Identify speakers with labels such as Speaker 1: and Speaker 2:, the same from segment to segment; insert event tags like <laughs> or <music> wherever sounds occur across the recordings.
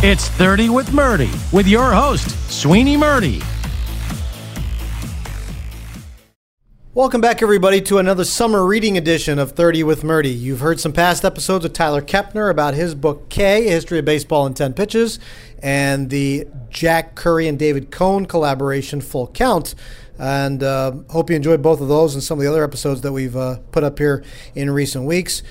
Speaker 1: It's 30 with Murti with your host, Sweeny Murti.
Speaker 2: Welcome back, everybody, to another summer reading edition of 30 with Murti. You've heard some past episodes of Tyler Kepner about his book K, History of Baseball in 10 Pitches, and the Jack Curry and David Cone collaboration, Full Count. And uh, hope you enjoyed both of those and some of the other episodes that we've uh, put up here in recent weeks.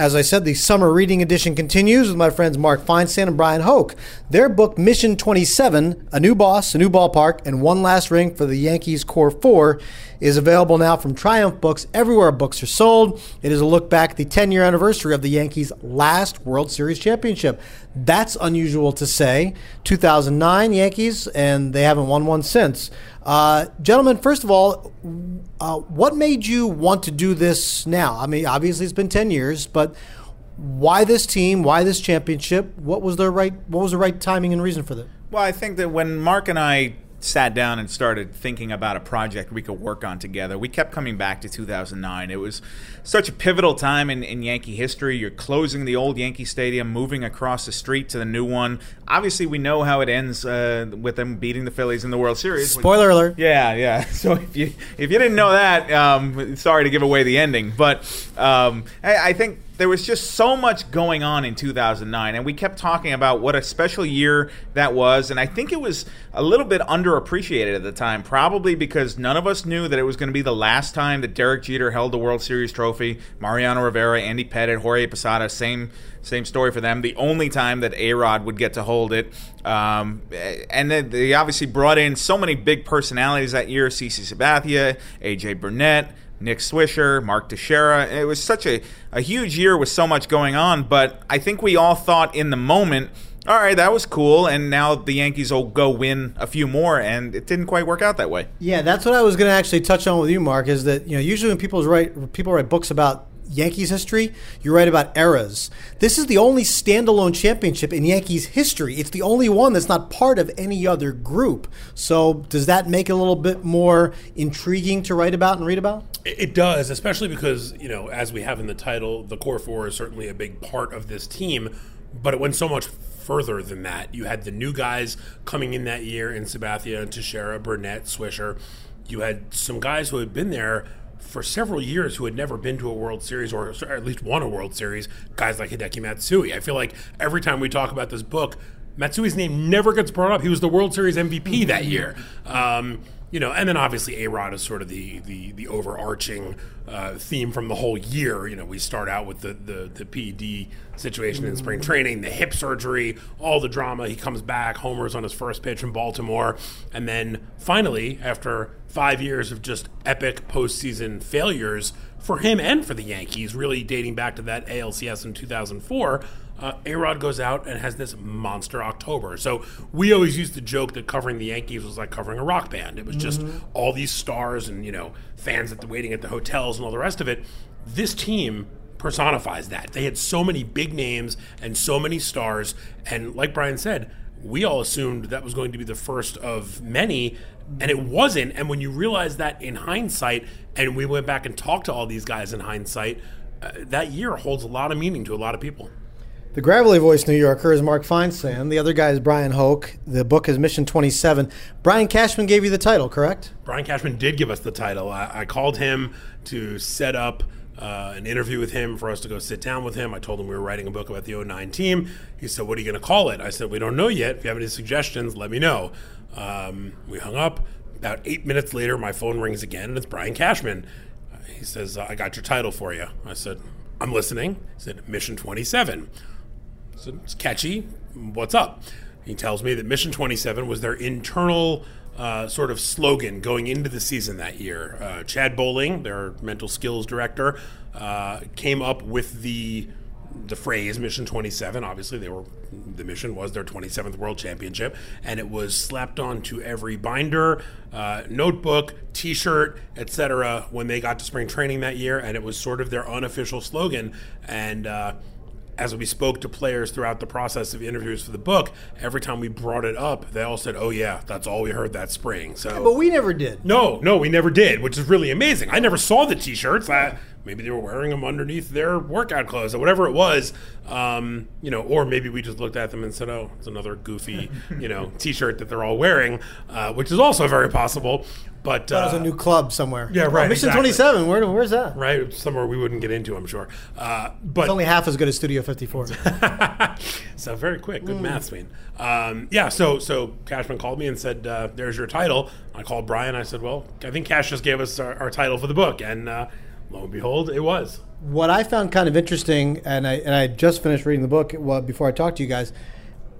Speaker 2: As I said, the summer reading edition continues with my friends Mark Feinsand and Bryan Hoch. Their book, Mission 27 A New Boss, A New Ballpark, and One Last Ring for the Yankees Core 4, is available now from Triumph Books everywhere books are sold. It is a look back at the 10 year anniversary of the Yankees' last World Series championship. That's unusual to say. 2009 Yankees, and they haven't won one since. Uh, gentlemen, first of all, uh, what made you want to do this now? I mean, obviously it's been 10 years, but why this team? Why this championship? What was the right what was the right timing and reason for that?
Speaker 3: Well, I think that when Mark and I sat down and started thinking about a project we could work on together, we kept coming back to 2009. It was such a pivotal time in, in Yankee history. You're closing the old Yankee Stadium, moving across the street to the new one. Obviously, we know how it ends uh, with them beating the Phillies in the World Series.
Speaker 2: Spoiler alert.
Speaker 3: Yeah, yeah. <laughs> So if you if you didn't know that, um, sorry to give away the ending, but um, I, I think there was just so much going on in 2009 and we kept talking about what a special year that was and i think it was a little bit underappreciated at the time probably because none of us knew that it was going to be the last time that derek jeter held the world series trophy. Mariano rivera andy pettitte jorge posada same same story for them. The only time that a-rod would get to hold it. Um, and they obviously brought in so many big personalities that year. Cc sabathia aj burnett Nick Swisher, Mark Teixeira. It was such a, a huge year with so much going on, but I think we all thought in the moment, all right, that was cool, and now the Yankees will go win a few more, and it didn't quite work out that way.
Speaker 2: Yeah, that's what I was going to actually touch on with you, Mark. Is that you know usually when people write people write books about Yankees history, you write about eras. This is the only standalone championship in Yankees history. It's the only one that's not part of any other group. So, does that make it a little bit more intriguing to write about and read about?
Speaker 4: It does, especially because, you know, as we have in the title, the core four is certainly a big part of this team, but it went so much further than that. You had the new guys coming in that year in Sabathia and Teixeira, Burnett, Swisher. You had some guys who had been there for several years who had never been to a World Series or at least won a World Series, guys like Hideki Matsui. I feel like every time we talk about this book, Matsui's name never gets brought up. He was the World Series MVP that year. Um, you know, and then obviously A Rod is sort of the the, the overarching uh, theme from the whole year. You know, we start out with the the, the PED situation in spring training, the hip surgery, all the drama. He comes back, homers on his first pitch in Baltimore, and then finally, after five years of just epic postseason failures for him and for the Yankees, really dating back to that ALCS in 2004 uh, A-Rod goes out and has this monster October. So we always used to joke that covering the Yankees was like covering a rock band. It was just
Speaker 2: Mm-hmm.
Speaker 4: all these stars and you know fans at the waiting at the hotels and all the rest of it. This team personifies that. They had so many big names and so many stars, and like Brian said, we all assumed that was going to be the first of many. And it wasn't. And when you realize that in hindsight, and we went back and talked to all these guys in hindsight, uh, that year holds a lot of meaning to a lot of people.
Speaker 2: The Gravelly Voice New Yorker is Mark Feinsand. The other guy is Bryan Hoch. The book is Mission 27. Brian Cashman gave you the title, correct?
Speaker 4: Brian Cashman did give us the title. I, I called him to set up uh, an interview with him for us to go sit down with him. I told him we were writing a book about the 09 team. He said, What are you going to call it? I said, We don't know yet. If you have any suggestions, let me know. Um, we hung up. About eight minutes later, my phone rings again, and it's Brian Cashman. Uh, he says, I got your title for you. I said, I'm listening. He said, Mission 27. Said, It's catchy. What's up? He tells me that Mission 27 was their internal uh, sort of slogan going into the season that year. Uh, Chad Bohling, their mental skills director, uh, came up with the the phrase Mission 27. Obviously, they were the mission was their 27th World Championship, and it was slapped onto every binder, uh, notebook, T-shirt, etc. When they got to spring training that year, and it was sort of their unofficial slogan. And uh, as we spoke to players throughout the process of interviews for the book, every time we brought it up, they all said, "Oh yeah, that's all we heard that spring." So,
Speaker 2: But we never did.
Speaker 4: no, no, we never did, which is really amazing. I never saw the T-shirts. I, maybe they were wearing them underneath their workout clothes or whatever it was. Um, you know, or maybe we just looked at them and said, "Oh, it's another goofy, you know, <laughs> T-shirt that they're all wearing," uh, which is also very possible. But
Speaker 2: That was
Speaker 4: uh,
Speaker 2: a new club somewhere.
Speaker 4: Yeah, right,
Speaker 2: Oh, Mission
Speaker 4: exactly.
Speaker 2: 27. Where, where's that?
Speaker 4: right somewhere we wouldn't get into, I'm sure. Uh, but
Speaker 2: It's only half as good as Studio 54. <laughs>
Speaker 4: so very quick, good math, Sween. Um, yeah, so so Cashman called me and said, uh, "There's your title." I called Brian. I said, "Well, I think Cash just gave us our, our title for the book," and uh, lo and behold, it was.
Speaker 2: what I found kind of interesting, and I and I just finished reading the book well, before I talked to you guys.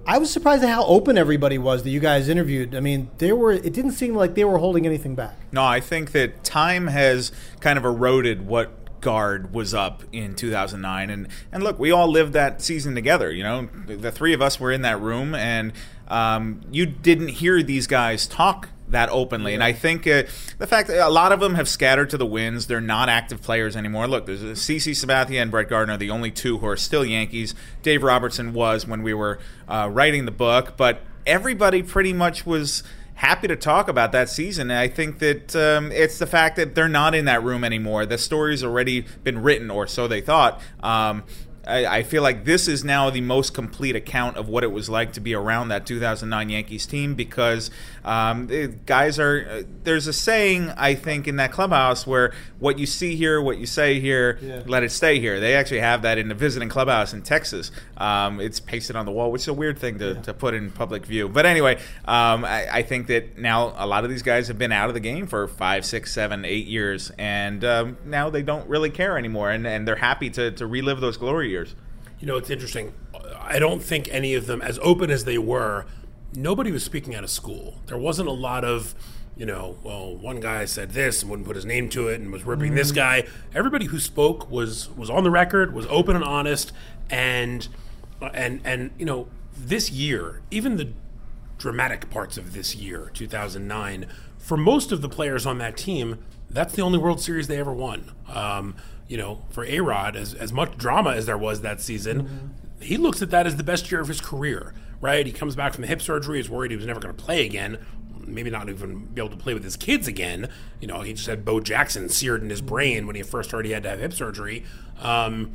Speaker 2: I was surprised at how open everybody was that you guys interviewed. I mean, they were. It didn't seem like they were holding anything back.
Speaker 3: No, I think that time has kind of eroded what guard was up in 2009 and and look we all lived that season together you know the three of us were in that room and um, you didn't hear these guys talk that openly and i think uh, the fact that a lot of them have scattered to the winds they're not active players anymore look there's cc sabathia and brett gardner the only two who are still yankees dave robertson was when we were uh, writing the book but everybody pretty much was happy to talk about that season. And I think that um, it's the fact that they're not in that room anymore. The story's already been written, or so they thought. Um, I, I feel like this is now the most complete account of what it was like to be around that 2009 Yankees team because um, the guys are. Uh, there's a saying I think in that clubhouse where what you see here, what you say here,
Speaker 2: Yeah.
Speaker 3: let it stay here. They actually have that in the visiting clubhouse in Texas. Um, it's pasted on the wall, which is a weird thing to, to put in public view. But anyway, um, I, I think that now a lot of these guys have been out of the game for five, six, seven, eight years, and um, now they don't really care anymore, and, and they're happy to, to relive those glory years.
Speaker 4: You know, it's interesting. I don't think any of them, as open as they were, nobody was speaking out of school. There wasn't a lot of, you know, well, one guy said this and wouldn't put his name to it and was ripping this mm-hmm. guy. Everybody who spoke was was on the record, was open and honest, and and and you know, this year, even the dramatic parts of this year, 2009, for most of the players on that team, that's the only World Series they ever won. Um, you know, for A Rod, as, as much drama as there was that season, he looks at that as the best year of his career, right? He comes back from the hip surgery, he's worried he was never going to play again. Maybe not even be able to play with his kids again. You know, he just had Bo Jackson seared in his brain when he first heard he had to have hip surgery. Um,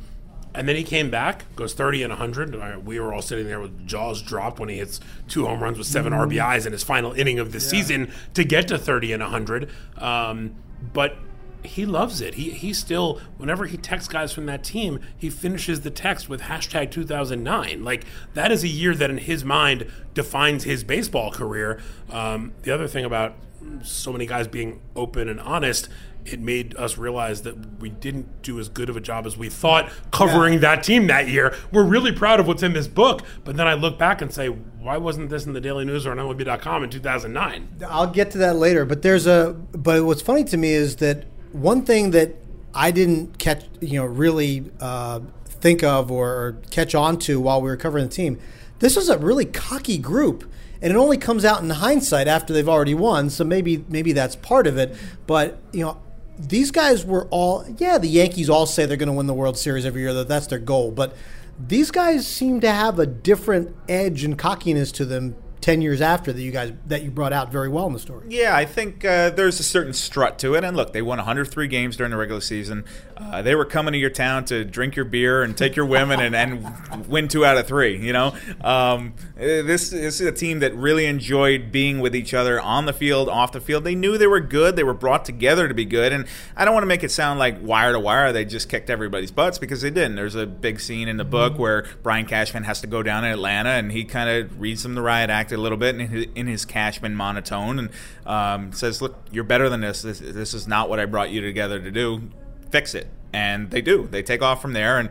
Speaker 4: and then he came back, goes 30 and 100. Uh, We were all sitting there with jaws dropped when he hits two home runs with 7 RBIs in his final inning of the season to get to 30 and 100. Um, but he loves it. He, he still, whenever he texts guys from that team, he finishes the text with hashtag 2009. Like, that is a year that in his mind defines his baseball career. Um, the other thing about so many guys being open and honest, it made us realize that we didn't do as good of a job as we thought covering that team that year. We're really proud of what's in this book, but then I look back and say, why wasn't this in the Daily News or on MLB.com in 2009?
Speaker 2: I'll get to that later. But there's a. But what's funny to me is that one thing that I didn't catch, you know, really uh, think of or, or catch on to while we were covering the team. This was a really cocky group, and it only comes out in hindsight after they've already won. So maybe maybe that's part of it. But you know. These guys were all, yeah, the Yankees all say they're going to win the World Series every year, that that's their goal. But these guys seem to have a different edge and cockiness to them 10 years after that you guys that you brought out very well in the story
Speaker 3: Yeah, I think uh, there's a certain strut to it. And look, they won 103 games during the regular season. Uh, they were coming to your town to drink your beer and take your women and, and <laughs> win two out of three. You know, um, uh, this, this is a team that really enjoyed being with each other on the field, off the field. They knew they were good. They were brought together to be good. And I don't want to make it sound like wire to wire. They just kicked everybody's butts because they didn't. There's a big scene in the book where Brian Cashman has to go down in Atlanta and he kind of reads them the riot act a little bit in his, in his Cashman monotone and um, says, "Look, you're better than this. this. This is not what I brought you together to do. Fix it." And they do. They take off from there and.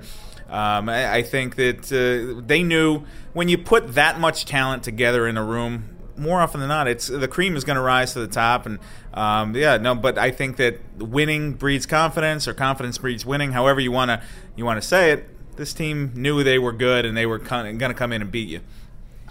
Speaker 3: Um, I, I think that uh, they knew when you put that much talent together in a room, more often than not, it's the cream is going to rise to the top. And um, yeah, no, but I think that winning breeds confidence, or confidence breeds winning. However you want to you want to say it. this team knew they were good and they were going to come in and beat you.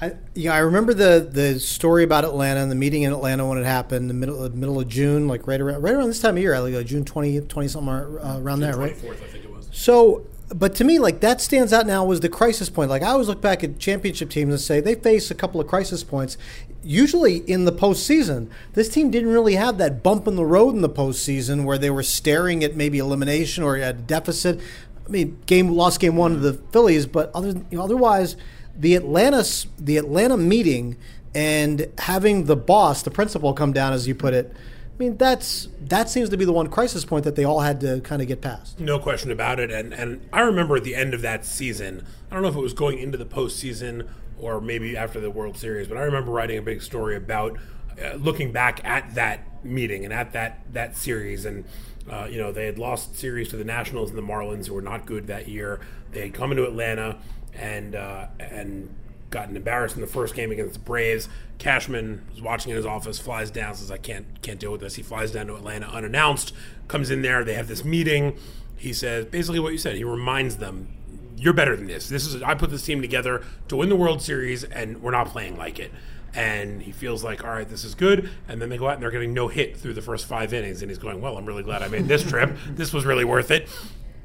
Speaker 2: I, yeah, I remember the the story about Atlanta and the meeting in Atlanta when it happened, the middle the middle of June, like right around right around this time of year, like June 20, 20 something uh, around there, right?
Speaker 4: 24th, I think it was.
Speaker 2: So, but to me, like that stands out now was the crisis point. Like I always look back at championship teams and say they face a couple of crisis points. Usually in the postseason, this team didn't really have that bump in the road in the postseason where they were staring at maybe elimination or a deficit. I mean, game lost game one to the Phillies, but other you know, otherwise the Atlanta the Atlanta meeting and having the boss, the principal, come down, as you put it. I mean, that's that seems to be the one crisis point that they all had to kind of get past.
Speaker 4: No question about it. And and I remember at the end of that season, I don't know if it was going into the postseason or maybe after the World Series, but I remember writing a big story about uh, looking back at that meeting and at that that series and. Uh, you know, they had lost series to the Nationals and the Marlins, who were not good that year. They had come into Atlanta and uh, and gotten embarrassed in the first game against the Braves. Cashman was watching in his office, flies down, says, "I can't can't deal with this." He flies down to Atlanta unannounced, comes in there. They have this meeting. He says basically what you said. He reminds them, "You're better than this. This is I put this team together to win the World Series, and we're not playing like it." And he feels like, all right, this is good. And then they go out and they're getting no hit through the first five innings. And he's going, well, I'm really glad I made this trip. this was really worth it.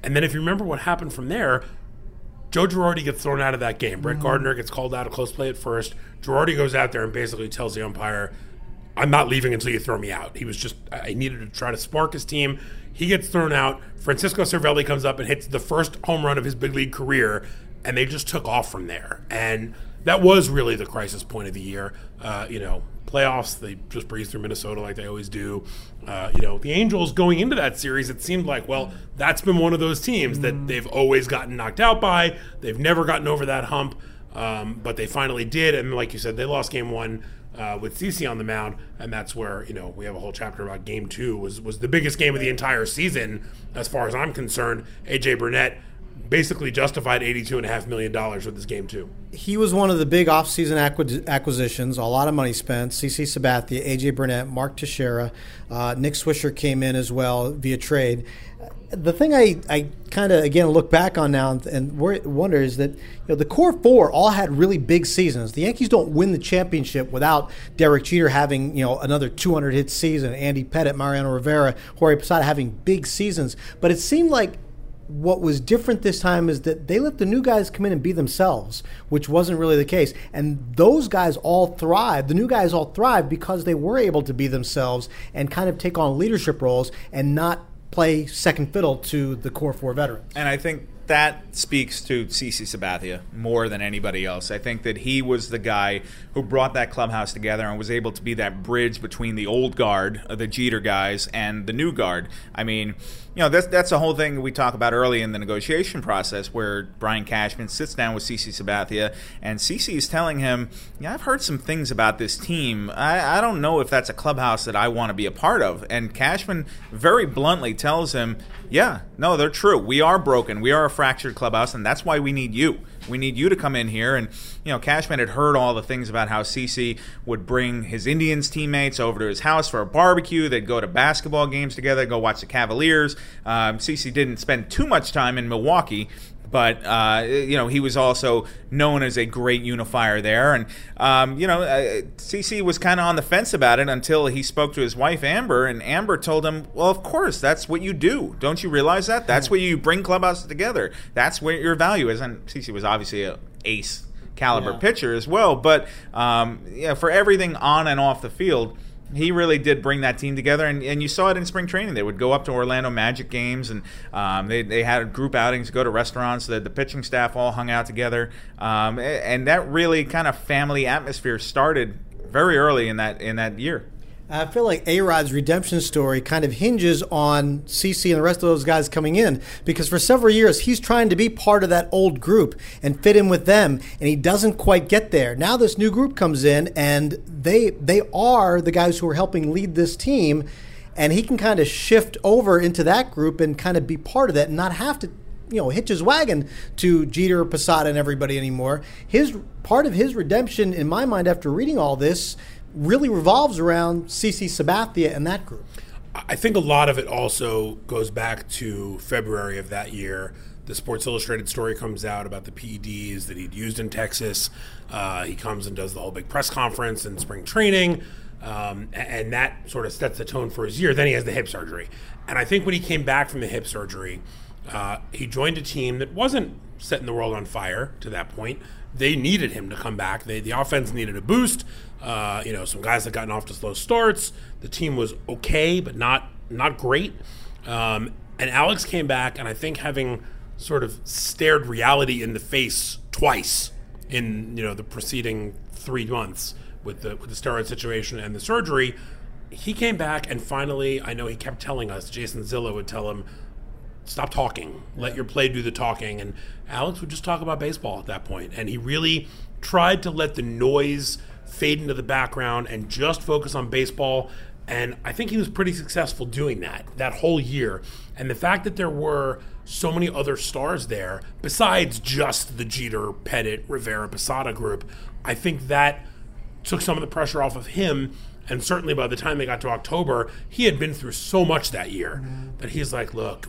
Speaker 4: And then if you remember what happened from there, Joe Girardi gets thrown out of that game. Brett Gardner gets called out of close play at first. Girardi goes out there and basically tells the umpire, I'm not leaving until you throw me out. He was just, I needed to try to spark his team. He gets thrown out. Francisco Cervelli comes up and hits the first home run of his big league career, and they just took off from there. And that was really the crisis point of the year. Uh, you know, playoffs, they just breeze through Minnesota like they always do. Uh, you know, the Angels going into that series, it seemed like, well, that's been one of those teams that they've always gotten knocked out by. They've never gotten over that hump, um, but they finally did. And like you said, they lost game one. Uh, with CC on the mound, and that's where you know we have a whole chapter about Game Two was was the biggest game of the entire season, as far as I'm concerned. AJ Burnett basically justified $82.5 million with this game, too.
Speaker 2: He was one of the big offseason acquis- acquisitions, a lot of money spent. CC Sabathia, AJ Burnett, Mark Teixeira, uh, Nick Swisher came in as well via trade. The thing I, I kind of again look back on now and wonder is that you know the core four all had really big seasons. The Yankees don't win the championship without Derek Jeter having you know another 200 hit season, Andy Pettitte, Mariano Rivera, Jorge Posada having big seasons. But it seemed like what was different this time is that they let the new guys come in and be themselves, which wasn't really the case. And those guys all thrived. The new guys all thrived because they were able to be themselves and kind of take on leadership roles and not play second fiddle to the core four veterans.
Speaker 3: And I think that speaks to CC Sabathia more than anybody else. I think that he was the guy who brought that clubhouse together and was able to be that bridge between the old guard, uh, the Jeter guys, and the new guard. I mean, you know, that's that's the whole thing we talk about early in the negotiation process, where Brian Cashman sits down with CC Sabathia, and CC is telling him, "Yeah, I've heard some things about this team. I, I don't know if that's a clubhouse that I want to be a part of." And Cashman very bluntly tells him, "Yeah, no, they're true. We are broken. We are a fractured clubhouse, and that's why we need you. We need you to come in here." And you know, Cashman had heard all the things about how CC would bring his Indians teammates over to his house for a barbecue. They'd go to basketball games together, go watch the Cavaliers. Um, CC didn't spend too much time in Milwaukee, but uh, you know he was also known as a great unifier there, and um, you know uh, CC was kind of on the fence about it until he spoke to his wife Amber, and Amber told him, "Well, of course, that's what you do. Don't you realize that? That's where you bring clubhouses together. That's where your value is." And CC was obviously a ace caliber
Speaker 2: Yeah.
Speaker 3: pitcher as well, but um, yeah, for everything on and off the field he really did bring that team together, and, and you saw it in spring training. They would go up to Orlando Magic games, and um, they, they had group outings, go to restaurants. The, the pitching staff all hung out together, um, and that really kind of family atmosphere started very early in that in that year.
Speaker 2: I feel like A Rod's redemption story kind of hinges on CC and the rest of those guys coming in because for several years he's trying to be part of that old group and fit in with them, and he doesn't quite get there. Now this new group comes in, and they they are the guys who are helping lead this team, and he can kind of shift over into that group and kind of be part of that and not have to you know hitch his wagon to Jeter, Posada, and everybody anymore. His part of his redemption, in my mind, after reading all this, really revolves around CC Sabathia and that group.
Speaker 4: I think a lot of it also goes back to February of that year. The Sports Illustrated story comes out about the PEDs that he'd used in Texas. Uh, he comes and does the whole big press conference and spring training. Um, and that sort of sets the tone for his year. Then he has the hip surgery. And I think when he came back from the hip surgery, uh, he joined a team that wasn't setting the world on fire to that point. They needed him to come back. They, the offense needed a boost. Uh, you know, some guys had gotten off to slow starts. The team was okay, but not not great. Um, and Alex came back, and I think having sort of stared reality in the face twice in you know the preceding three months with the with the steroid situation and the surgery, he came back and finally, I know he kept telling us. Jason Zillo would tell him, stop talking. Let your play do the talking. And alex would just talk about baseball at that point. and he really tried to let the noise fade into the background and just focus on baseball. And i think he was pretty successful doing that that whole year. And the fact that there were so many other stars there besides just the jeter pettitte rivera posada group i think that took some of the pressure off of him. And certainly by the time they got to October, he had been through so much that year mm-hmm. that he's like, look,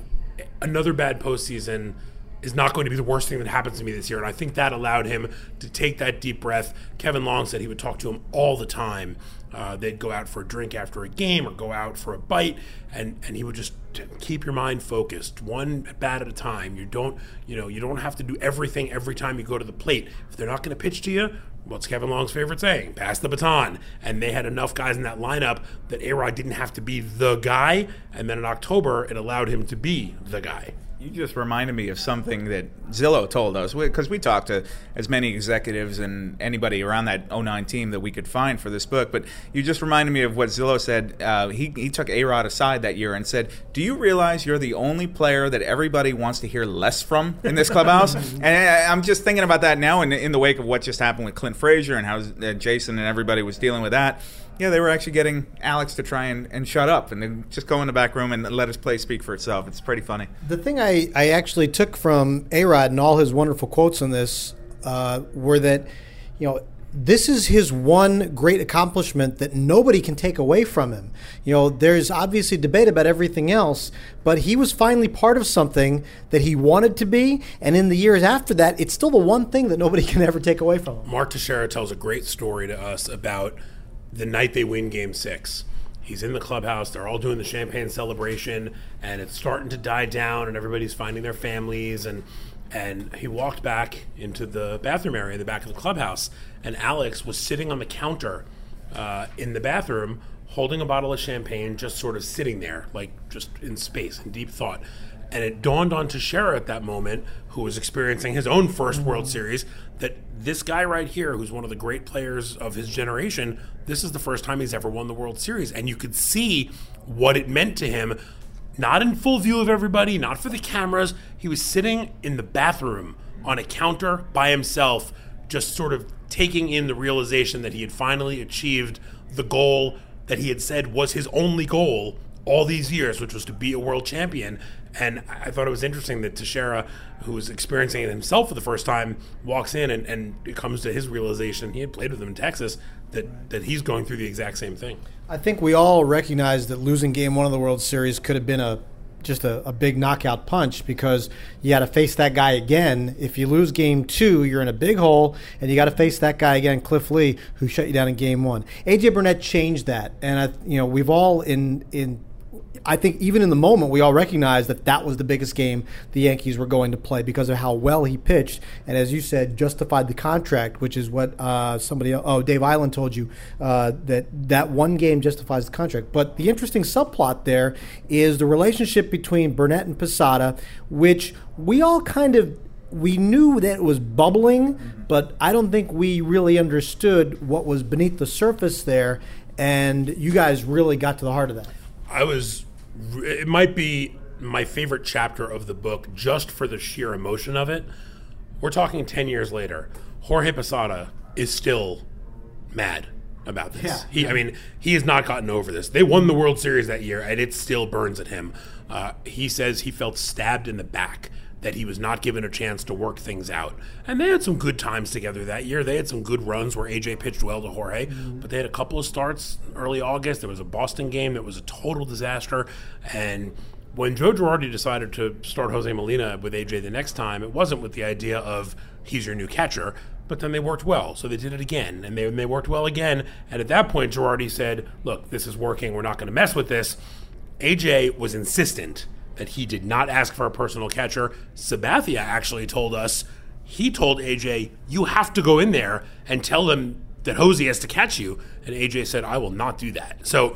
Speaker 4: another bad postseason is not going to be the worst thing that happens to me this year. And I think that allowed him to take that deep breath. Kevin Long said he would talk to him all the time. Uh, they'd go out for a drink after a game or go out for a bite, and, and he would just keep your mind focused, one bat at a time. You don't, you know, you don't have to do everything every time you go to the plate. If they're not going to pitch to you, what's Kevin Long's favorite saying? Pass the baton. And they had enough guys in that lineup that A Rod didn't have to be the guy. And then in October, it allowed him to be the guy.
Speaker 3: You just reminded me of something that Zillo told us because we talked to as many executives and anybody around that 09 team that we could find for this book. But you just reminded me of what Zillo said. Uh, he, he took A Rod aside that year and said, Do you realize you're the only player that everybody wants to hear less from in this clubhouse? <laughs> and I, I'm just thinking about that now in, in the wake of what just happened with Clint Frazier and how uh, Jason and everybody was dealing with that. Yeah, they were actually getting Alex to try and, and shut up and then just go in the back room and let his play speak for itself. It's pretty funny.
Speaker 2: The thing I, I actually took from A Rod and all his wonderful quotes on this uh, were that, you know, this is his one great accomplishment that nobody can take away from him. You know, there's obviously debate about everything else, but he was finally part of something that he wanted to be. And in the years after that, it's still the one thing that nobody <laughs> can ever take away from him.
Speaker 4: Mark Teixeira tells a great story to us about the night they win game six. He's in the clubhouse, they're all doing the champagne celebration, and it's starting to die down, and everybody's finding their families. And, and he walked back into the bathroom area the back of the clubhouse, and Alex was sitting on the counter uh, in the bathroom holding a bottle of champagne, just sort of sitting there, like just in space, in deep thought. And it dawned on Teixeira at that moment, who was experiencing his own 1st World Series, that this guy right here, who's one of the great players of his generation, this is the first time he's ever won the World Series. And you could see what it meant to him, not in full view of everybody, not for the cameras. He was sitting in the bathroom on a counter by himself, just sort of taking in the realization that he had finally achieved the goal that he had said was his only goal all these years, which was to be a world champion. And I thought it was interesting that Teixeira, who was experiencing it himself for the first time, walks in and, and it comes to his realization. He had played with him in Texas that, that he's going through the exact same thing.
Speaker 2: I think we all recognize that losing game one of the World Series could have been a just a, a big knockout punch because you got to face that guy again. If you lose game two, you're in a big hole, and you got to face that guy again, Cliff Lee, who shut you down in game one. AJ Burnett changed that, and I, you know we've all in in I think even in the moment, we all recognized that that was the biggest game the Yankees were going to play because of how well he pitched, and as you said, justified the contract, which is what uh, somebody, oh, Dave Eiland told you uh, that that one game justifies the contract. But the interesting subplot there is the relationship between Burnett and Posada, which we all kind of we knew that it was bubbling, but I don't think we really understood what was beneath the surface there. And you guys really got to the heart of that.
Speaker 4: I was. It might be my favorite chapter of the book just for the sheer emotion of it. We're talking 10 years later. Jorge Posada is still mad about this.
Speaker 2: Yeah.
Speaker 4: He, I mean, he has not gotten over this. They won the World Series that year, and it still burns at him. Uh, he says he felt stabbed in the back, that he was not given a chance to work things out. And they had some good times together that year. They had some good runs where AJ pitched well to Jorge, but they had a couple of starts early August. There was a Boston game that was a total disaster, and when Joe Girardi decided to start Jose Molina with AJ the next time, it wasn't with the idea of he's your new catcher, but then they worked well. So they did it again, and they, they worked well again. And at that point, Girardi said, Look, this is working. We're not going to mess with this. AJ was insistent that he did not ask for a personal catcher. Sabathia actually told us he told AJ, You have to go in there and tell them that Jose has to catch you. And AJ said, I will not do that. So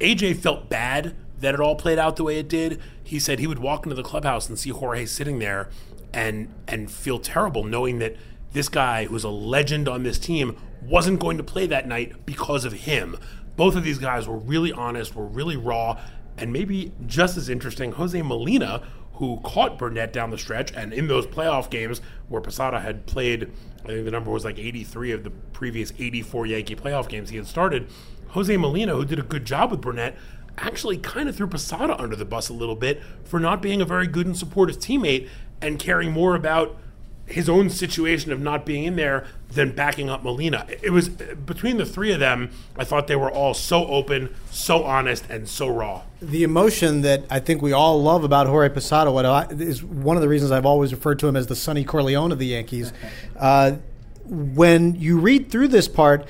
Speaker 4: AJ felt bad that it all played out the way it did. He said he would walk into the clubhouse and see Jorge sitting there and and feel terrible knowing that this guy who's a legend on this team wasn't going to play that night because of him. Both of these guys were really honest, were really raw, and maybe just as interesting, Jose Molina, who caught Burnett down the stretch, and in those playoff games where Posada had played, I think the number was like 83 of the previous 84 Yankee playoff games he had started. Jose Molina, who did a good job with Burnett, actually kind of threw Posada under the bus a little bit for not being a very good and supportive teammate and caring more about his own situation of not being in there than backing up Molina. It was between the three of them, I thought they were all so open, so honest, and so raw.
Speaker 2: The emotion that I think we all love about Jorge Posada what I, is one of the reasons I've always referred to him as the Sonny Corleone of the Yankees. Uh, when you read through this part,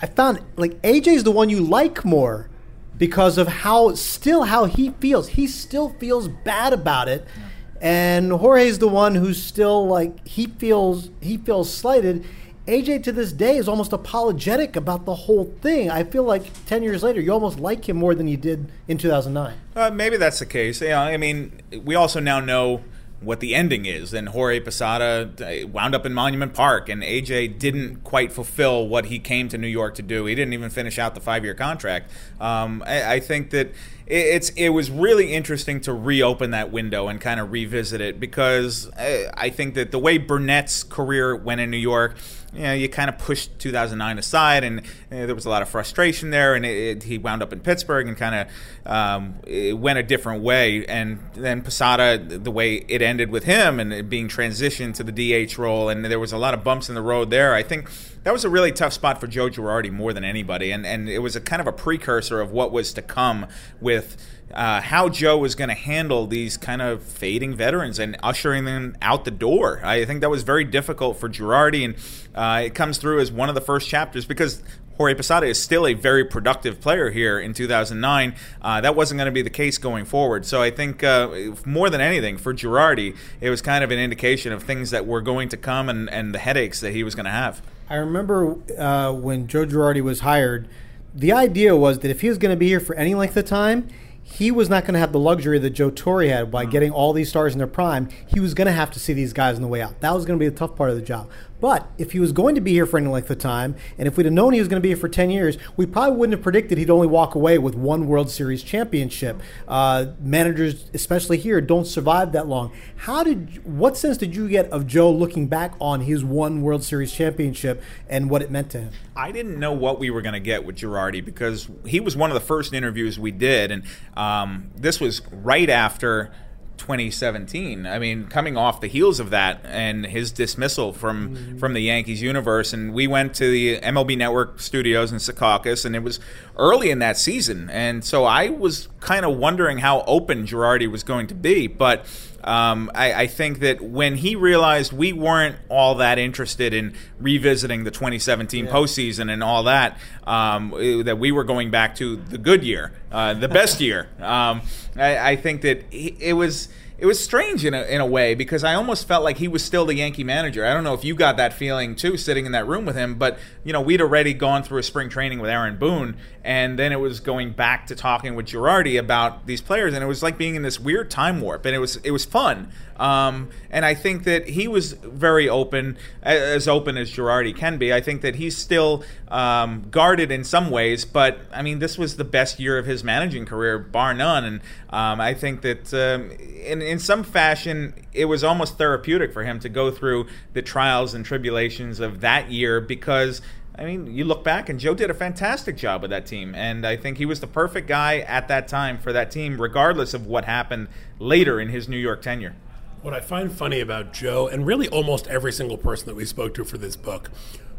Speaker 2: I found like AJ's the one you like more because of how still how he feels. He still feels bad about it. Yeah and Jorge's the one who's still like he feels he feels slighted. AJ to this day is almost apologetic about the whole thing. I feel like 10 years later, you almost like him more than you did in 2009.
Speaker 3: Uh, maybe that's the case. Yeah, I mean, we also now know what the ending is. And Jorge Posada uh, wound up in Monument Park, and AJ didn't quite fulfill what he came to New York to do. He didn't even finish out the five year contract. Um, I, I, think that it's it was really interesting to reopen that window and kind of revisit it because I, I think that the way Burnett's career went in New York you know, you kind of pushed 2009 aside, and there was a lot of frustration there, and it, it, he wound up in Pittsburgh and kind of um, it went a different way. And then Posada, the way it ended with him and being transitioned to the DH role, and there was a lot of bumps in the road there. I think that was a really tough spot for Joe Girardi more than anybody, and and it was a kind of a precursor of what was to come with uh, how Joe was going to handle these kind of fading veterans and ushering them out the door. I think that was very difficult for Girardi, and uh, it comes through as one of the first chapters because Jorge Posada is still a very productive player here in 2009. Uh, that wasn't going to be the case going forward. So I think uh, more than anything for Girardi, it was kind of an indication of things that were going to come and, and the headaches that he was going to have.
Speaker 2: I remember uh, when Joe Girardi was hired, the idea was that if he was going to be here for any length of time, he was not going to have the luxury that Joe Torre had by mm. getting all these stars in their prime. He was going to have to see these guys on the way out. That was going to be the tough part of the job. But if he was going to be here for any length of time, and if we'd have known he was going to be here for 10 years, we probably wouldn't have predicted he'd only walk away with one World Series championship. Uh, managers, especially here, don't survive that long. How did, what sense did you get of Joe looking back on his one World Series championship and what it meant to him?
Speaker 3: I didn't know what we were going to get with Girardi because he was one of the first interviews we did, and um, this was right after 2017. I mean, coming off the heels of that and his dismissal from mm-hmm. from the Yankees universe, and we went to the MLB Network studios in Secaucus, and it was early in that season, and so I was kind of wondering how open Girardi was going to be, but. Um, I, I, think that when he realized we weren't all that interested in revisiting the 2017 yeah. postseason and all that, um, that we were going back to the good year, uh, the best <laughs> year. Um, I, I, think that he, it was it was strange in a, in a way because I almost felt like he was still the Yankee manager. I don't know if you got that feeling too, sitting in that room with him, but you know we'd already gone through a spring training with Aaron Boone, and then it was going back to talking with Girardi about these players, and it was like being in this weird time warp, and it was it was fun. Um, and I think that he was very open, as open as Girardi can be. I think that he's still um, guarded in some ways, but I mean, this was the best year of his managing career, bar none. And um, I think that um, in, in some fashion, it was almost therapeutic for him to go through the trials and tribulations of that year because I mean, you look back and Joe did a fantastic job with that team. And I think he was the perfect guy at that time for that team, regardless of what happened later in his New York tenure.
Speaker 4: What I find funny about Joe, and really almost every single person that we spoke to for this book,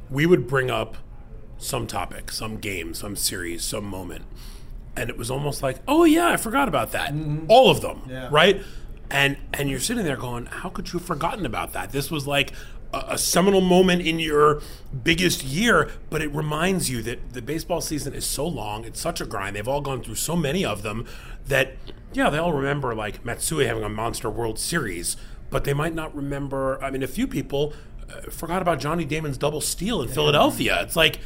Speaker 4: we would bring up some topic, some game, some series, some moment. and it was almost like, oh yeah, I forgot about that. Mm-hmm. All of them,
Speaker 2: Yeah.
Speaker 4: right? And and you're sitting there going, how could you have forgotten about that? This was like a, a seminal moment in your biggest year, but it reminds you that the baseball season is so long. It's such a grind. They've all gone through so many of them that yeah, they all remember like Matsui having a monster World Series, but they might not remember. I mean, a few people uh, forgot about Johnny Damon's double steal in Philadelphia. It's like.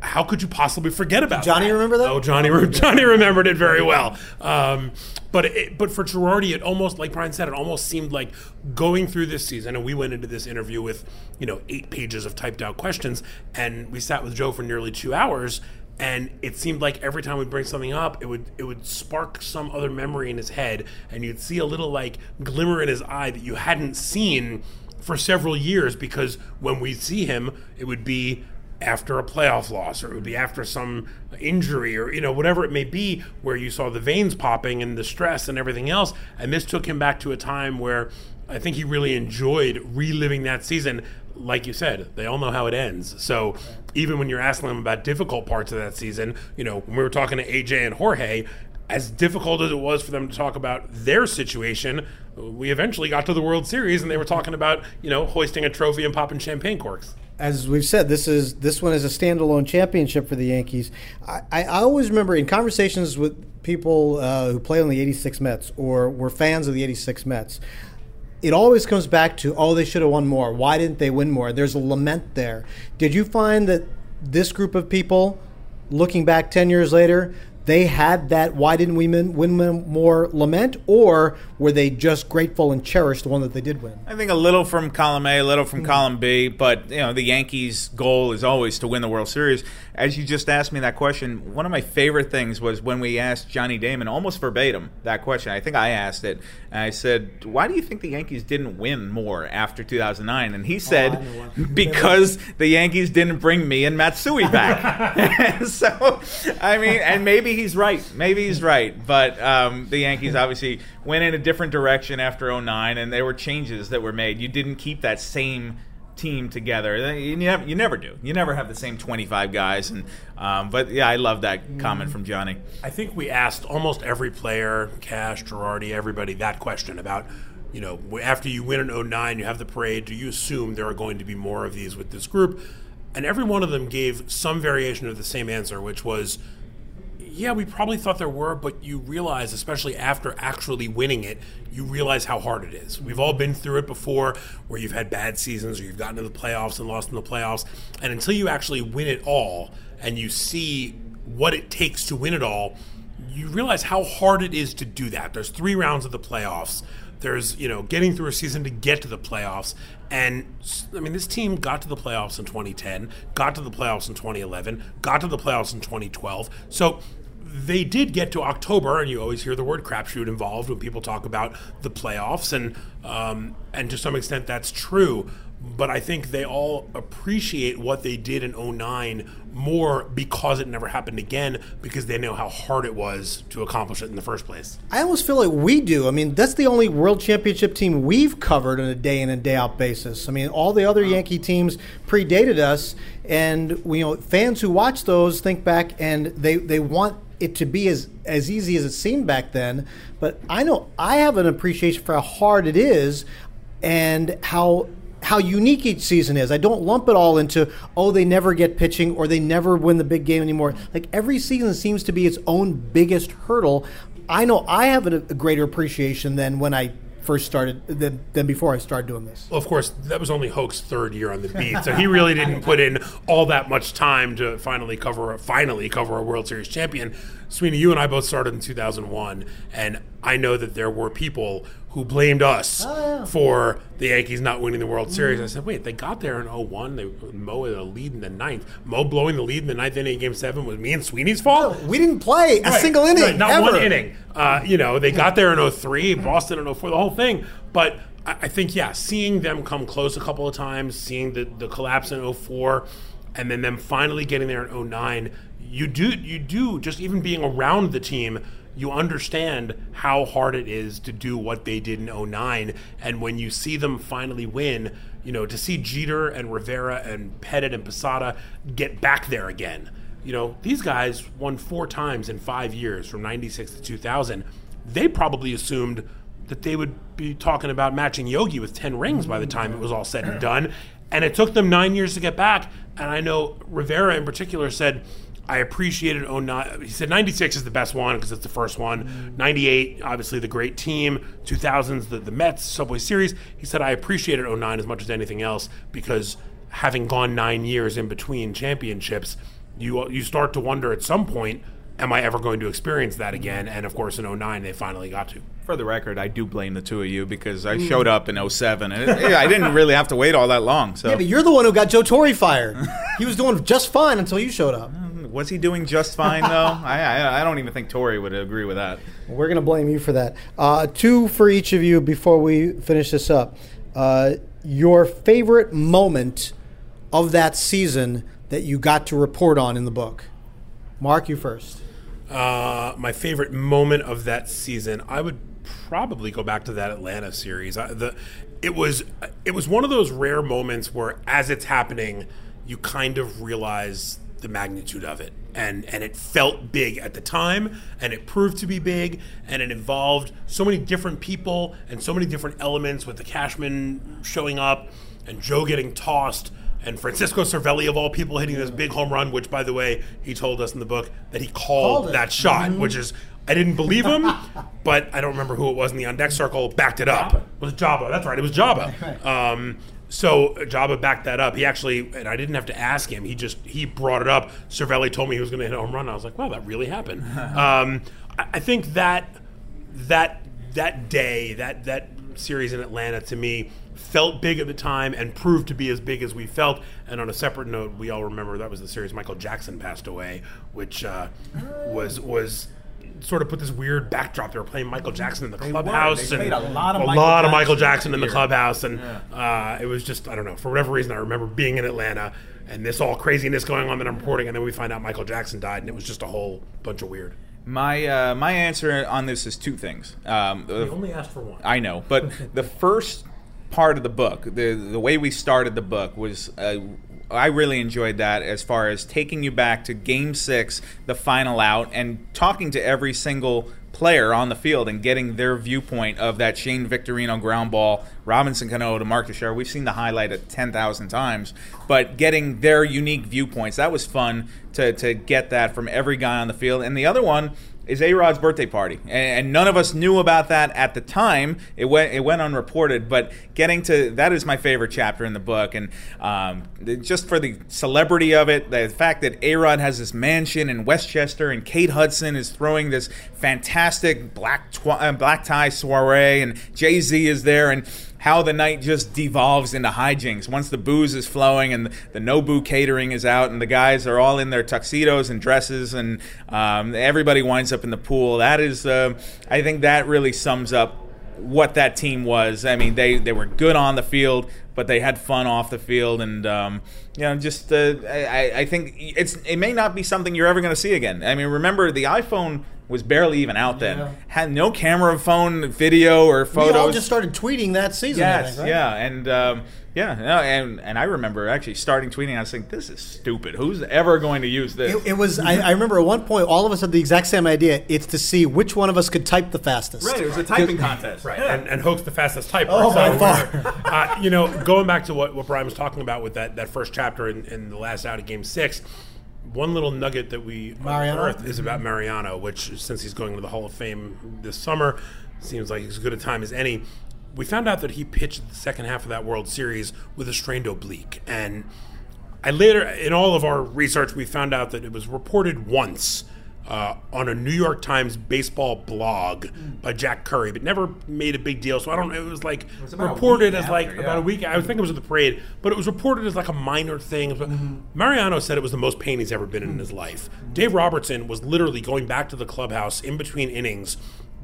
Speaker 4: How could you possibly forget about
Speaker 2: Johnny
Speaker 4: that?
Speaker 2: remember that?
Speaker 4: Oh, Johnny, <laughs> Johnny remembered it very well. Um, but it, but for Girardi, it almost like Brian said, it almost seemed like going through this season. And we went into this interview with you know eight pages of typed out questions, and we sat with Joe for nearly two hours. And it seemed like every time we bring something up, it would it would spark some other memory in his head, and you'd see a little like glimmer in his eye that you hadn't seen for several years. Because when we see him, it would be after a playoff loss or it would be after some injury or you know whatever it may be where you saw the veins popping and the stress and everything else. And this took him back to a time where I think he really enjoyed reliving that season. Like you said they all know how it ends. So even when you're asking them about difficult parts of that season you know when we were talking to AJ and Jorge as difficult as it was for them to talk about their situation we eventually got to the World Series and they were talking about you know hoisting a trophy and popping champagne corks
Speaker 2: as we've said, this is this one is a standalone championship for the Yankees. I, I, always remember in conversations with people uh, who play on the '86 Mets or were fans of the '86 Mets. It always comes back to, oh, they should have won more. Why didn't they win more? There's a lament there. Did you find that this group of people, looking back 10 years later, they had that why didn't we win, win more lament, or were they just grateful and cherished the one that they did win?
Speaker 3: I think a little from column A, a little from column B, but you know the Yankees' goal is always to win the World Series. As you just asked me that question, one of my favorite things was when we asked Johnny Damon almost verbatim that question. I think I asked it. And I said, "Why do you think the Yankees didn't win more after 2009?" And he said, <laughs> "Because the Yankees didn't bring me and Matsui back." <laughs> <laughs> so, I mean, and maybe he's right. Maybe he's right. But um, the Yankees obviously went in a different direction after 09, and there were changes that were made. You didn't keep that same team together. You never, you never do. You never have the same 25 guys. And um, but yeah, I love that comment from Johnny.
Speaker 4: I think we asked almost every player, Cash, Girardi, everybody, that question about, you know, after you win an 09, you have the parade, do you assume there are going to be more of these with this group? And every one of them gave some variation of the same answer, which was, yeah, we probably thought there were, but you realize, especially after actually winning it, you realize how hard it is. We've all been through it before where you've had bad seasons or you've gotten to the playoffs and lost in the playoffs. And until you actually win it all and you see what it takes to win it all, you realize how hard it is to do that. There's three rounds of the playoffs. There's, you know, getting through a season to get to the playoffs. And I mean, this team got to the playoffs in 2010, got to the playoffs in 2011, got to the playoffs in 2012. So they did get to October, and you always hear the word crapshoot involved when people talk about the playoffs, and um, and to some extent that's true. But I think they all appreciate what they did in 09 more because it never happened again, because they know how hard it was to accomplish it in the first place.
Speaker 2: I almost feel like we do. I mean, that's the only World Championship team we've covered on a day in and day out basis. I mean, all the other Yankee teams predated us, and we, you know, fans who watch those think back and they they want it to be as as easy as it seemed back then. But I know I have an appreciation for how hard it is, and how how unique each season is. I don't lump it all into oh they never get pitching or they never win the big game anymore. Like every season seems to be its own biggest hurdle. I know I have a, a greater appreciation than when I first started than, than before I started doing this.
Speaker 4: Well, of course, that was only Hoch's third year on the beat, so he really didn't put in all that much time to finally cover finally cover a World Series champion. Sweeny, you and I both started in 2001, and I know that there were people who blamed us for the Yankees not winning the World Series. I said, wait, they got there in 01. They Mo a lead in the ninth. Mo blowing the lead in the ninth inning, game seven, was me and Sweeny's fault.
Speaker 2: We didn't play a
Speaker 4: Right,
Speaker 2: single inning,
Speaker 4: right, not
Speaker 2: ever.
Speaker 4: one inning. Uh, you know, they got there in 03, Boston in 04, the whole thing. But I, I think, yeah, seeing them come close a couple of times, seeing the, the collapse in 04, and then them finally getting there in 09, you do, you do, just even being around the team, you understand how hard it is to do what they did in 09. And when you see them finally win, you know, to see Jeter and Rivera and Pettitte and Posada get back there again you know, these guys won four times in five years from 96 to 2000. They probably assumed that they would be talking about matching Yogi with 10 rings by the time it was all said and done. And it took them nine years to get back. And I know Rivera in particular said, I appreciated 09. He said 96 is the best one because it's the first one. Mm. 98, obviously the great team. 2000s, the, the Mets, Subway Series. He said, I appreciated 09 as much as anything else because having gone nine years in between championships, you, you start to wonder at some point, am I ever going to experience that again? And of course, in 09, they finally got to.
Speaker 3: For the record, I do blame the two of you because I mm. showed up in 07 and it, I didn't really have to wait all that long. So
Speaker 2: Yeah, but you're the one who got Joe Torre fired. <laughs> he was doing just fine until you showed up.
Speaker 3: Was he doing just fine though? <laughs> I, I I don't even think Torre would agree with that.
Speaker 2: We're going to blame you for that. Uh, two for each of you before we finish this up. Uh, your favorite moment of that season that you got to report on in the book. Mark, you first.
Speaker 4: Uh, my favorite moment of that season, I would probably go back to that Atlanta series. I, the it was it was one of those rare moments where, as it's happening, you kind of realize the magnitude of it, and and it felt big at the time, and it proved to be big, and it involved so many different people and so many different elements with the Cashman showing up and Joe getting tossed and Francisco Cervelli of all people hitting this big home run, which by the way he told us in the book that he called,
Speaker 2: Called
Speaker 4: that shot, which is I didn't believe him, <laughs> but I don't remember who it was in the on deck circle backed it up. It was Joba. That's right. It was Joba. <laughs> Um, so Joba backed that up. He actually, and I didn't have to ask him. He just he brought it up. Cervelli told me he was going to hit a home run. I was like, wow, that really happened. <laughs> um, I, I think that that that day, that that series in Atlanta, to me, felt big at the time and proved to be as big as we felt. And on a separate note, we all remember that was the series Michael Jackson passed away, which uh, was was sort of put this weird backdrop. They were playing Michael Jackson in the clubhouse,
Speaker 5: They
Speaker 4: and
Speaker 5: a lot of
Speaker 4: a
Speaker 5: Michael
Speaker 4: lot of
Speaker 5: Jackson
Speaker 4: Michael Jackson in the clubhouse, and uh, it was just I don't know for whatever reason I remember being in Atlanta. And this all craziness going on that I'm reporting, and then we find out Michael Jackson died, and it was just a whole bunch of weird.
Speaker 3: My uh, my answer on this is two things. Um,
Speaker 4: We only asked for one.
Speaker 3: I know, but <laughs> the first part of the book, the the way we started the book was. Uh, I really enjoyed that as far as taking you back to game six, the final out, and talking to every single player on the field and getting their viewpoint of that Shane Victorino ground ball, Robinson Cano to Mark Teixeira. We've seen the highlight at 10,000 times, but getting their unique viewpoints, that was fun to, to get that from every guy on the field. And the other one is A Rod's birthday party, and, and none of us knew about that at the time. It went it went unreported, but getting to that is my favorite chapter in the book, and um, just for the celebrity of it, the fact that A Rod has this mansion in Westchester, and Kate Hudson is throwing this fantastic black twi- uh, black tie soiree, and Jay Z is there, and how the night just devolves into hijinks once the booze is flowing and the Nobu catering is out and the guys are all in their tuxedos and dresses and um, everybody winds up in the pool. That is, uh, I think that really sums up what that team was. I mean, they, they were good on the field, but they had fun off the field, and um, you know, just uh, I, I think it's it may not be something you're ever going to see again. I mean, remember the iPhone was barely even out then,
Speaker 2: Yeah.
Speaker 3: had no camera phone video or photos.
Speaker 2: We
Speaker 3: photos.
Speaker 2: all just started tweeting that season.
Speaker 3: Yes,
Speaker 2: think, right?
Speaker 3: yeah, and um, yeah, no, and and I remember actually starting tweeting. I was thinking, "This is stupid. Who's ever going to use this?"
Speaker 2: It, it was. I, I remember at one point, all of us had the exact same idea. It's to see which one of us could type the fastest.
Speaker 5: Right, it was a typing contest.
Speaker 4: Right, and, and Hoch's the fastest typer.
Speaker 2: Oh,
Speaker 4: so
Speaker 2: by far.
Speaker 4: uh, you know, going back to what, what Bryan was talking about with that, that first chapter in, in the last out of Game Six, one little nugget that we unearthed is about Mariano, which since he's going to the Hall of Fame this summer, seems like as good a time as any. We found out that he pitched the second half of that World Series with a strained oblique, and I later, in all of our research, we found out that it was reported once uh, on a New York Times baseball blog by Jack Curry, but never made a big deal. So I don't. It was like
Speaker 5: about a
Speaker 4: reported as like
Speaker 5: after,
Speaker 4: about a
Speaker 5: yeah.
Speaker 4: week. I think it was at the parade, but it was reported as like a minor thing. But Mariano said it was the most pain he's ever been in in his life. Dave Robertson was literally going back to the clubhouse in between innings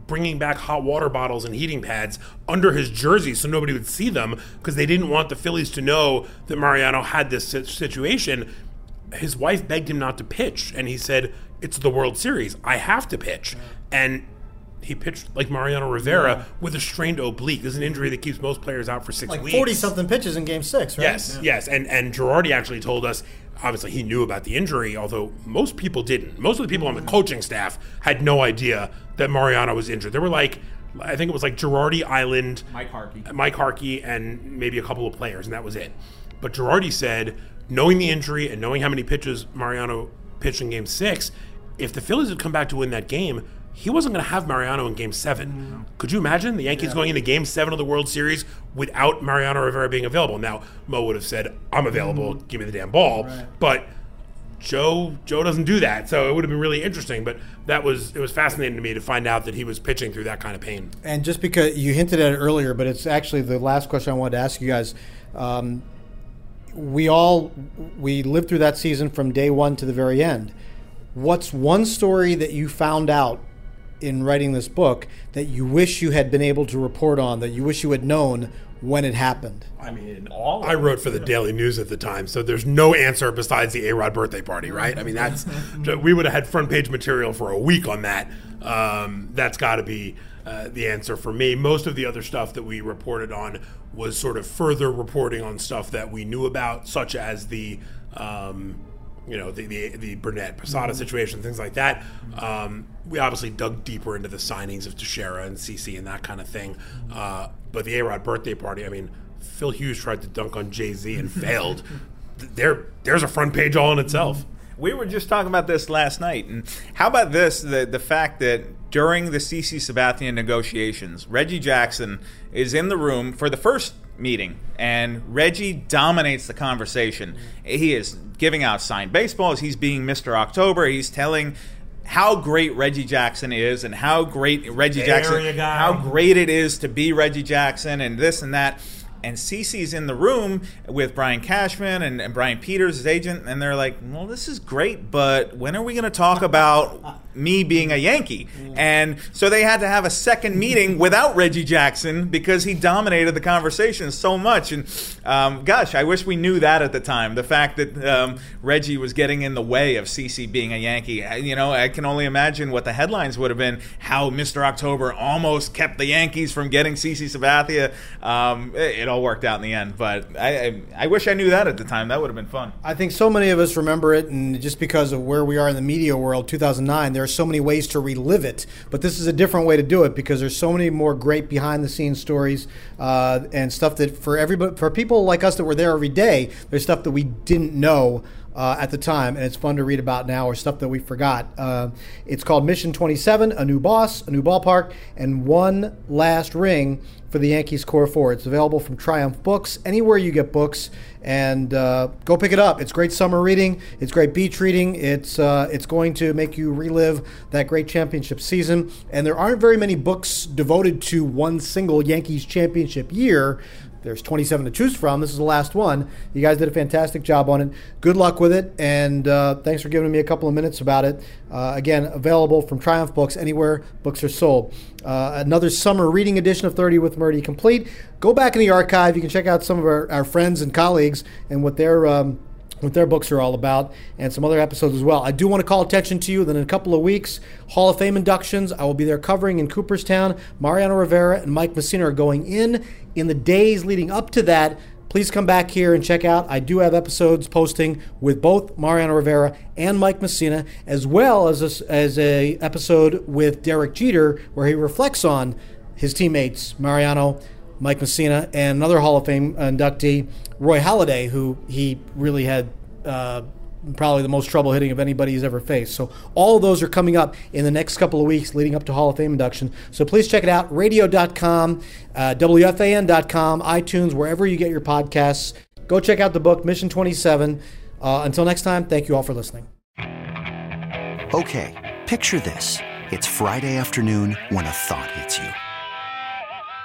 Speaker 4: bringing back hot water bottles and heating pads under his jersey so nobody would see them because they didn't want the Phillies to know that Mariano had this situation. His wife begged him not to pitch, and he said, "It's the World Series. I have to pitch." And he pitched like Mariano Rivera with a strained oblique. This is an injury that keeps most players out for six
Speaker 2: Like
Speaker 4: weeks.
Speaker 2: 40 something pitches in game six, right?
Speaker 4: Yes, yes, and and Girardi actually told us. Obviously, he knew about the injury, although most people didn't. Most of the people on the coaching staff had no idea that Mariano was injured. There were like, I think it was like Girardi Eiland,
Speaker 3: Mike Harkey.
Speaker 4: Mike Harkey, and maybe a couple of players, and that was it. But Girardi said, knowing the injury and knowing how many pitches Mariano pitched in Game Six, if the Phillies had come back to win that game, he wasn't going to have Mariano in Game Seven. Could you imagine the Yankees going into Game Seven of the World Series without Mariano Rivera being available? Now Mo would have said, "I'm available. Give me the damn ball," but. Joe Joe doesn't do that, so it would have been really interesting. But that was it was fascinating to me to find out that he was pitching through that kind of pain.
Speaker 2: And just because you hinted at it earlier, but it's actually the last question I wanted to ask you guys. Um, we all we lived through that season from day one to the very end. What's one story that you found out in writing this book that you wish you had been able to report on, that you wish you had known when it happened?
Speaker 4: I mean, all I wrote for the Daily News at the time, so there's no answer besides the A Rod birthday party, right? I mean, that's <laughs> we would have had front page material for a week on that. Um, that's got to be uh, the answer for me. Most of the other stuff that we reported on was sort of further reporting on stuff that we knew about, such as the. Um, you know the the, the Burnett Posada situation, things like that. Um, we obviously dug deeper into the signings of Teixeira and CC and that kind of thing. Uh, but the A Rod birthday party, I mean, Phil Hughes tried to dunk on Jay Z and <laughs> failed. There, there's a front page all in itself.
Speaker 3: We were just talking about this last night, and how about this? The the fact that during the CC Sabathia negotiations, Reggie Jackson is in the room for the first meeting, and Reggie dominates the conversation. He is giving out signed baseballs. He's being Mr. October. He's telling how great Reggie Jackson is, and how great Reggie Jackson, how great it is to be Reggie Jackson, and this and that. And CC's in the room with Brian Cashman and, and Brian Peters, his agent, and they're like, "Well, this is great, but when are we going to talk about <laughs> me being a Yankee?" And so they had to have a second meeting without Reggie Jackson because he dominated the conversation so much. And um, gosh, I wish we knew that at the time. The fact that um, Reggie was getting in the way of CC being a Yankee, you know, I can only imagine what the headlines would have been. How Mr. October almost kept the Yankees from getting Cece Sabathia. Um, it all worked out in the end, but I, I, I wish I knew that at the time. That would have been fun.
Speaker 2: I think so many of us remember it, and just because of where we are in the media world, 2009, there are so many ways to relive it. But this is a different way to do it because there's so many more great behind-the-scenes stories uh, and stuff that for everybody, for people like us that were there every day, there's stuff that we didn't know. Uh, at the time, and it's fun to read about now, or stuff that we forgot. Uh, it's called Mission 27: A New Boss, a New Ballpark, and One Last Ring for the Yankees Core Four. It's available from Triumph Books, anywhere you get books, and uh, go pick it up. It's great summer reading. It's great beach reading. It's uh, it's going to make you relive that great championship season. And there aren't very many books devoted to one single Yankees championship year. There's 27 to choose from. This is the last one. You guys did a fantastic job on it. Good luck with it, and uh, thanks for giving me a couple of minutes about it. Uh, again, available from Triumph Books anywhere books are sold. Uh, another summer reading edition of 30 with Murti complete. Go back in the archive. You can check out some of our, our friends and colleagues and what their um, what their books are all about, and some other episodes as well. I do want to call attention to you that in a couple of weeks, Hall of Fame inductions. I will be there covering in Cooperstown. Mariano Rivera and Mike Mussina are going in. In the days leading up to that, please come back here and check out. I do have episodes posting with both Mariano Rivera and Mike Mussina, as well as a, as a episode with Derek Jeter, where he reflects on his teammates Mariano, Mike Mussina, and another Hall of Fame inductee, Roy Halladay, who he really had uh, probably the most trouble hitting of anybody he's ever faced. So all of those are coming up in the next couple of weeks leading up to Hall of Fame induction. So please check it out, radio.com, uh, WFAN.com, iTunes, wherever you get your podcasts. Go check out the book, Mission 27. Uh, until next time, thank you all for listening.
Speaker 5: Okay, picture this. It's Friday afternoon when a thought hits you.